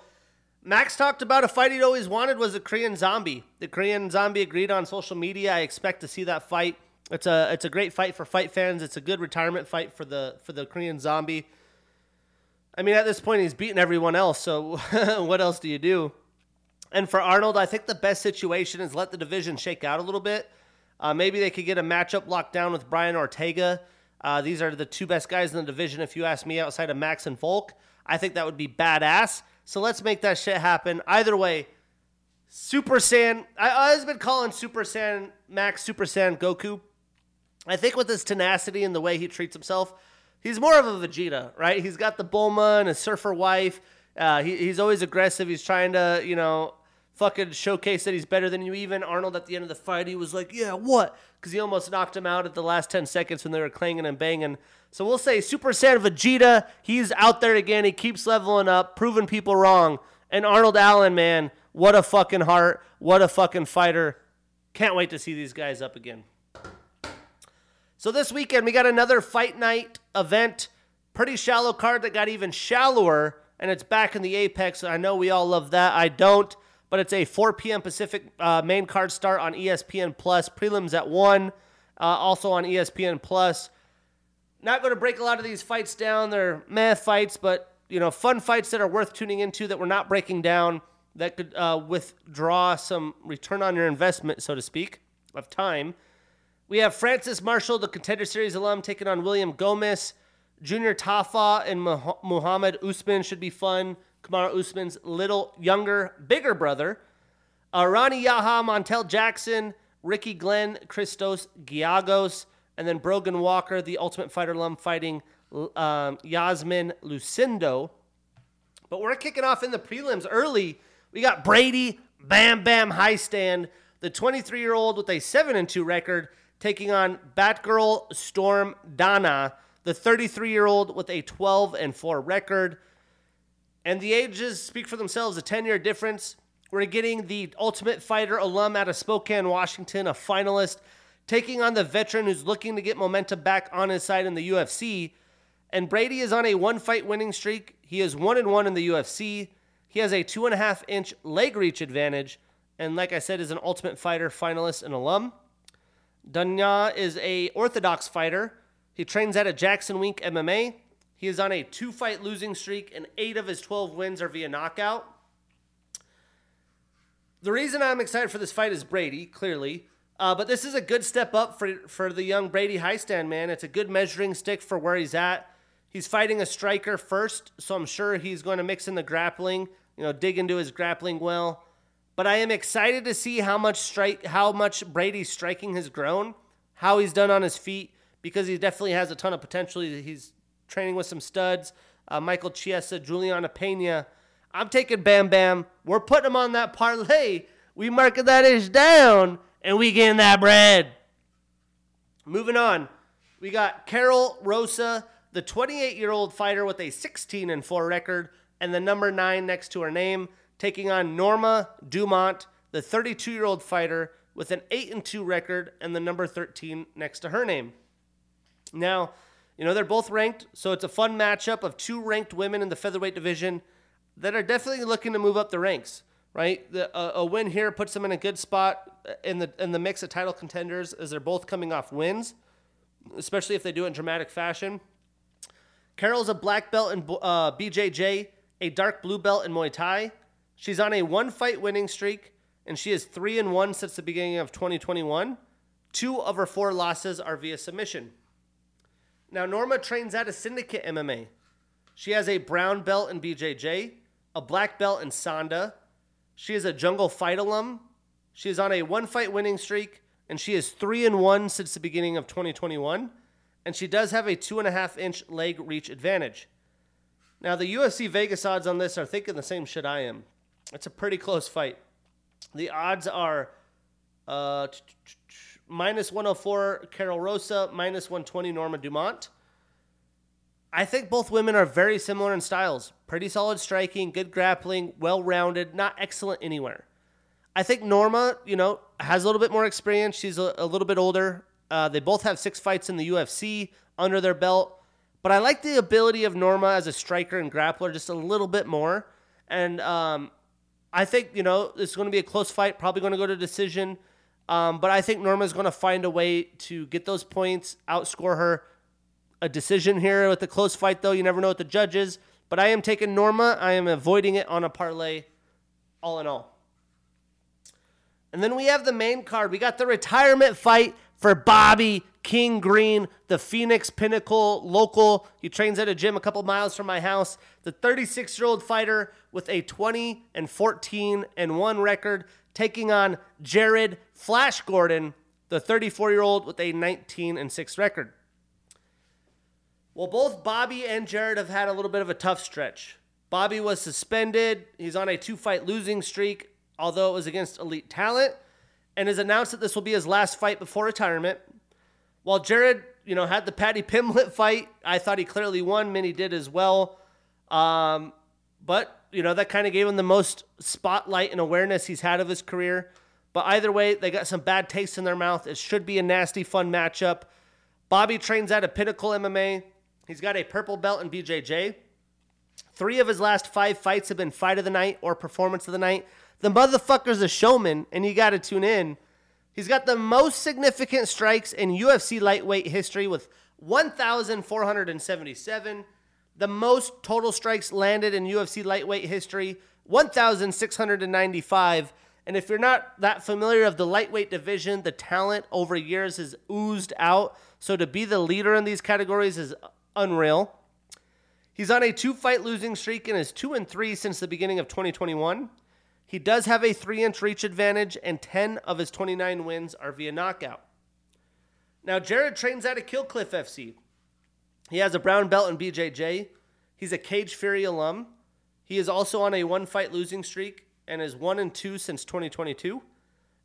Max talked about a fight he'd always wanted was a Korean Zombie. The Korean Zombie agreed on social media. I expect to see that fight. It's a it's a great fight for fight fans. It's a good retirement fight for the for the Korean Zombie. I mean, at this point, he's beaten everyone else. So (laughs) what else do you do? And for Arnold, I think the best situation is let the division shake out a little bit. Uh, maybe they could get a matchup locked down with Brian Ortega. Uh, these are the two best guys in the division, if you ask me, outside of Max and Volk. I think that would be badass. So let's make that shit happen. Either way, Super Saiyan. I, always been calling Super Saiyan Max Super Saiyan Goku. I think with his tenacity and the way he treats himself, he's more of a Vegeta, right? He's got the Bulma and a surfer wife. Uh, he, he's always aggressive. He's trying to, you know, fucking showcase that he's better than you. Even Arnold at the end of the fight, he was like, "Yeah, what?" Because he almost knocked him out at the last ten seconds when they were clanging and banging. So we'll say Super Saiyan Vegeta, he's out there again. He keeps leveling up, proving people wrong. And Arnold Allen, man, what a fucking heart. What a fucking fighter. Can't wait to see these guys up again. So this weekend, we got another fight night event. Pretty shallow card that got even shallower, and it's back in the Apex. I know we all love that. I don't, but it's a 4 p.m. Pacific uh, main card start on ESPN Plus. Prelims at 1, uh, also on ESPN Plus. Not going to break a lot of these fights down. They're meh fights, but you know, fun fights that are worth tuning into that we're not breaking down that could uh, withdraw some return on your investment, so to speak, of time. We have Francis Marshall, the Contender Series alum, taking on William Gomis. Junior Tafa and Muhammad Usman should be fun. Kamaru Usman's little younger, bigger brother. Uh, Rani Yahya, Montel Jackson, Ricky Glenn, Christos Giagos, and then Brogan Walker, the Ultimate Fighter alum, fighting um, Yasmin Lucindo. But we're kicking off in the prelims early. We got Brady Bam Bam Hiestand, the 23 year old with a 7 and 2 record, taking on Batgerel Storm Danaa, the 33 year old with a 12 and 4 record. And the ages speak for themselves, a 10 year difference. We're getting the Ultimate Fighter alum out of Spokane, Washington, a finalist, taking on the veteran who's looking to get momentum back on his side in the UFC. And Brady is on a one fight winning streak. He is one and one in the UFC. He has a two and a half inch leg reach advantage. And like I said, is an Ultimate Fighter finalist and alum. Danaa is a orthodox fighter. He trains at a Jackson Wink MMA. He is on a two fight losing streak, and eight of his 12 wins are via knockout. The reason I'm excited for this fight is Brady, clearly. Uh, but this is a good step up for, for the young Brady Hiestand, man. It's a good measuring stick for where he's at. He's fighting a striker first, so I'm sure he's going to mix in the grappling, you know, dig into his grappling well. But I am excited to see how much strike, how much Brady's striking has grown, how he's done on his feet, because he definitely has a ton of potential. He's training with some studs, uh, Michael Chiesa, Juliana Pena. I'm taking Bam Bam. We're putting him on that parlay. We marking that ish down, and we getting that bread. Moving on, we got Karol Rosa, the 28 year old fighter with a 16 and 4 record, and the number nine next to her name, taking on Norma Dumont, the 32 year old fighter with an 8 and 2 record, and the number 13 next to her name. Now, you know, they're both ranked, so it's a fun matchup of two ranked women in the featherweight division that are definitely looking to move up the ranks. Right, the, a win here puts them in a good spot in the in the mix of title contenders as they're both coming off wins, especially if they do it in dramatic fashion. Karol's a black belt in uh, BJJ, a dark blue belt in Muay Thai. She's on a one fight winning streak, and she is three and one since the beginning of 2021. Two of her four losses are via submission. Now Norma trains at a Syndicate MMA. She has a brown belt in BJJ, a black belt in Sanda. She is a Jungle Fight alum. She is on a one fight winning streak, and she is three and one since the beginning of 2021. And she does have a two and a half inch leg reach advantage. Now, the UFC Vegas odds on this are thinking the same shit I am. It's a pretty close fight. The odds are uh, minus 104 Karol Rosa, minus 120 Norma Dumont. I think both women are very similar in styles. Pretty solid striking, good grappling, well rounded, not excellent anywhere. I think Norma, you know, has a little bit more experience. She's a, a little bit older. Uh, they both have six fights in the UFC under their belt. But I like the ability of Norma as a striker and grappler just a little bit more. And um, I think, you know, it's going to be a close fight, probably going to go to decision. Um, but I think Norma's going to find a way to get those points, outscore her a decision here with a close fight, though. You never know what the judge is. But I am taking Norma. I am avoiding it on a parlay, all in all. And then we have the main card. We got the retirement fight for Bobby King Green, the Phoenix Pinnacle local. He trains at a gym a couple miles from my house. The 36 year old fighter with a 20 and 14 and 1 record, taking on Jared Flash Gordon, the 34 year old with a 19 and 6 record. Well, both Bobby and Jared have had a little bit of a tough stretch. Bobby was suspended. He's on a two fight losing streak, although it was against elite talent, and has announced that this will be his last fight before retirement. While Jared, you know, had the Paddy Pimblett fight, I thought he clearly won. Many did as well. Um, but, you know, that kind of gave him the most spotlight and awareness he's had of his career. But either way, they got some bad taste in their mouth. It should be a nasty, fun matchup. Bobby trains at a Pinnacle MMA. He's got a purple belt in BJJ. Three of his last five fights have been fight of the night or performance of the night. The motherfucker's a showman, and you got to tune in. He's got the most significant strikes in UFC lightweight history with 1,477. The most total strikes landed in UFC lightweight history, 1,695. And if you're not that familiar of the lightweight division, the talent over years has oozed out. So to be the leader in these categories is unreal. He's on a two fight losing streak and is 2 and 3 since the beginning of 2021. He does have a three inch reach advantage, and 10 of his 29 wins are via knockout. Now, Jared trains out of Killcliff FC. He has a brown belt in BJJ. He's a Cage Fury alum. He is also on a one fight losing streak and is one and two since 2022.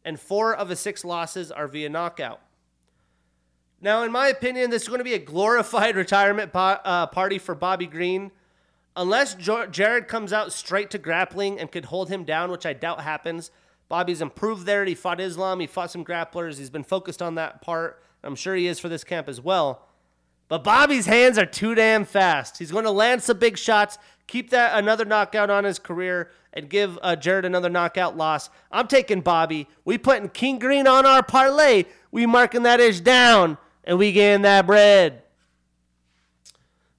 And four of his six losses are via knockout. Now, in my opinion, this is going to be a glorified (laughs) retirement po- uh, party for Bobby Green. Unless jo- Jared comes out straight to grappling and could hold him down, which I doubt happens. Bobby's improved there. He fought Islam. He fought some grapplers. He's been focused on that part. I'm sure he is for this camp as well. But Bobby's hands are too damn fast. He's going to land some big shots, keep that another knockout on his career, and give uh, Jared another knockout loss. I'm taking Bobby. We putting King Green on our parlay. We marking that ish down, and we getting that bread.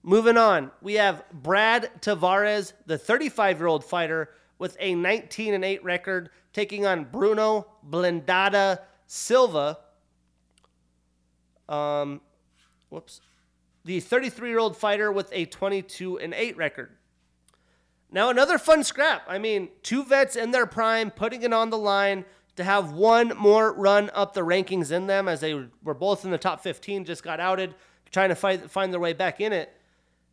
Moving on, we have Brad Tavares, the 35 year old fighter with a 19 and 8 record, taking on Bruno Blindada Silva. Um, whoops. The 33 year old fighter with a 22 and 8 record. Now, another fun scrap. I mean, two vets in their prime putting it on the line to have one more run up the rankings in them as they were both in the top 15, just got outed, trying to fight, find their way back in it.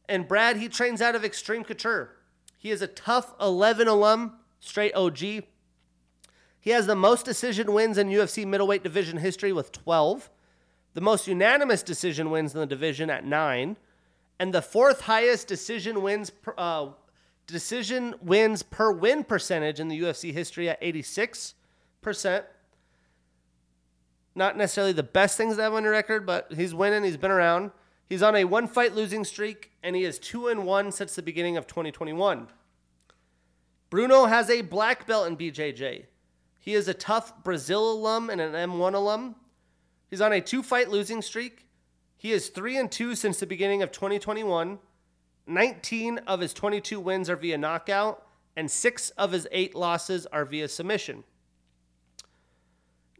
And Brad, he trains out of Extreme Couture. He is a TUF 11 alum, straight OG. He has the most decision wins in UFC middleweight division history with 12, the most unanimous decision wins in the division at 9, and the fourth highest decision wins per, uh, decision wins per win percentage in the UFC history at 86%. Not necessarily the best things to have on your record, but he's winning, he's been around. He's on a one fight losing streak, and he is 2 and 1 since the beginning of 2021. Bruno has a black belt in BJJ. He is a TUF Brazil alum and an M1 alum. He's on a two fight losing streak. He is 3 and 2 since the beginning of 2021. 19 of his 22 wins are via knockout, and 6 of his 8 losses are via submission.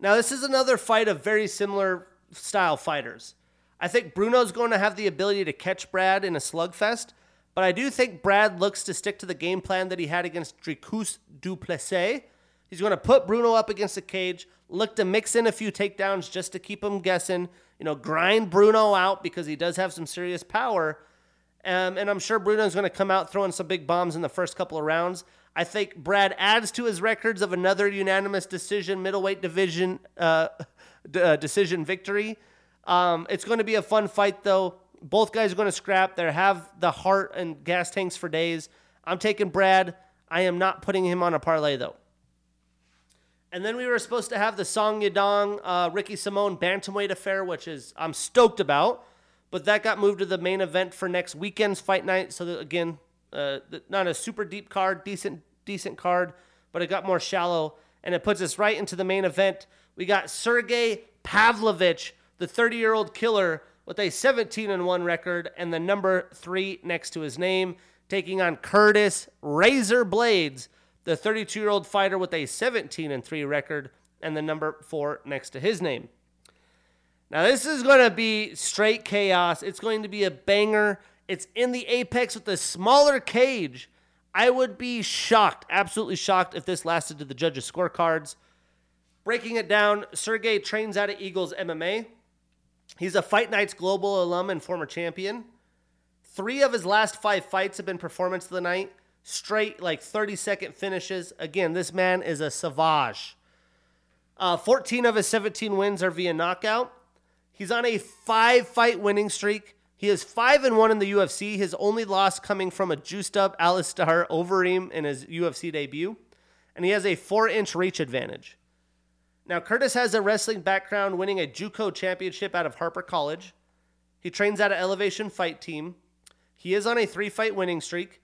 Now, this is another fight of very similar style fighters. I think Bruno's going to have the ability to catch Brad in a slugfest, but I do think Brad looks to stick to the game plan that he had against Dricus du Plessis. He's going to put Bruno up against the cage, look to mix in a few takedowns just to keep him guessing, you know, grind Bruno out because he does have some serious power. Um, and I'm sure Bruno's going to come out throwing some big bombs in the first couple of rounds. I think Brad adds to his records of another unanimous decision middleweight division uh, (laughs) d- uh, decision victory. Um, it's going to be a fun fight, though. Both guys are going to scrap. They have the heart and gas tanks for days. I'm taking Brad. I am not putting him on a parlay, though. And then we were supposed to have the Song Yadong uh, Ricky Simone bantamweight affair, which is I'm stoked about. But that got moved to the main event for next weekend's fight night. So that, again, uh, not a super deep card, decent decent card, but it got more shallow, and it puts us right into the main event. We got Sergey Pavlovich, the 30 year old killer, with a 17 and one record and the number three next to his name, taking on Curtis Razor Blaydes, the 32 year old fighter with a 17 and 3 record and the number 4 next to his name. Now, this is going to be straight chaos. It's going to be a banger. It's in the apex with a smaller cage. I would be shocked, absolutely shocked, if this lasted to the judges' scorecards. Breaking it down, Sergey trains out of Eagles MMA. He's a Fight Nights Global alum and former champion. Three of his last five fights have been performance of the night straight like 30 second finishes. Again, this man is a savage. Uh, 14 of his 17 wins are via knockout. He's on a five fight winning streak. He is 5 and 1 in the UFC, his only loss coming from a juiced up Alistair Overeem in his UFC debut. And he has a 4 inch reach advantage. Now, Curtis has a wrestling background, winning a JUCO championship out of Harper College. He trains at an Elevation Fight Team. He is on a three fight winning streak.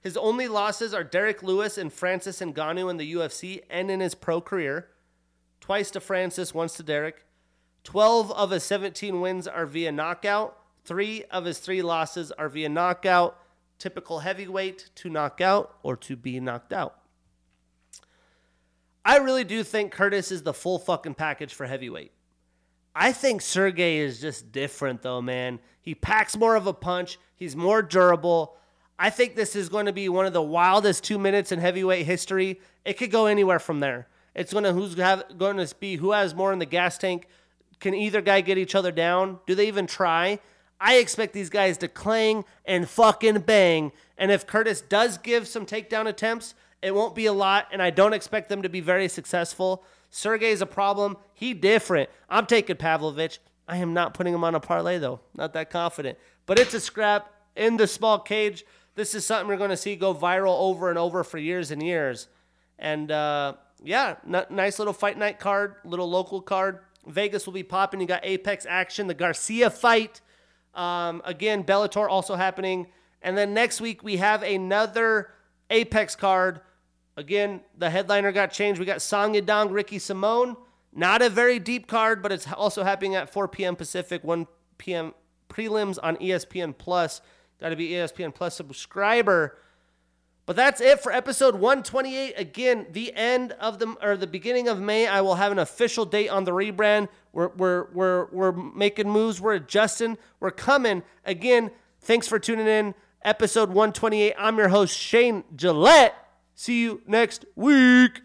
His only losses are Derrick Lewis and Francis Ngannou in the UFC and in his pro career. Twice to Francis, once to Derrick. 12 of his 17 wins are via knockout. Three of his three losses are via knockout. Typical heavyweight to knock out or to be knocked out. I really do think Curtis is the full fucking package for heavyweight. I think Sergey is just different though, man. He packs more of a punch. He's more durable. I think this is going to be one of the wildest two minutes in heavyweight history. It could go anywhere from there. It's going to who's have, going to be who has more in the gas tank. Can either guy get each other down? Do they even try? I expect these guys to clang and fucking bang. And if Curtis does give some takedown attempts, it won't be a lot, and I don't expect them to be very successful. Sergey's a problem. He different. I'm taking Pavlovich. I am not putting him on a parlay though. Not that confident. But it's a scrap in the small cage. This is something we're going to see go viral over and over for years and years. And uh, yeah, n- nice little fight night card, little local card. Vegas will be popping. You got Apex action, the Garcia fight. Um, again, Bellator also happening. And then next week we have another Apex card. Again, the headliner got changed. We got Song Yadong, Ricky Simone. Not a very deep card, but it's also happening at 4 p.m. Pacific, 1 p.m. prelims on ESPN Plus. Got to be ESPN Plus subscriber. But that's it for episode 128. Again, the end of the or the beginning of May, I will have an official date on the rebrand. We're we're we're we're making moves. We're adjusting. We're coming. Again, thanks for tuning in. Episode 128. I'm your host Shane Gillette. See you next week.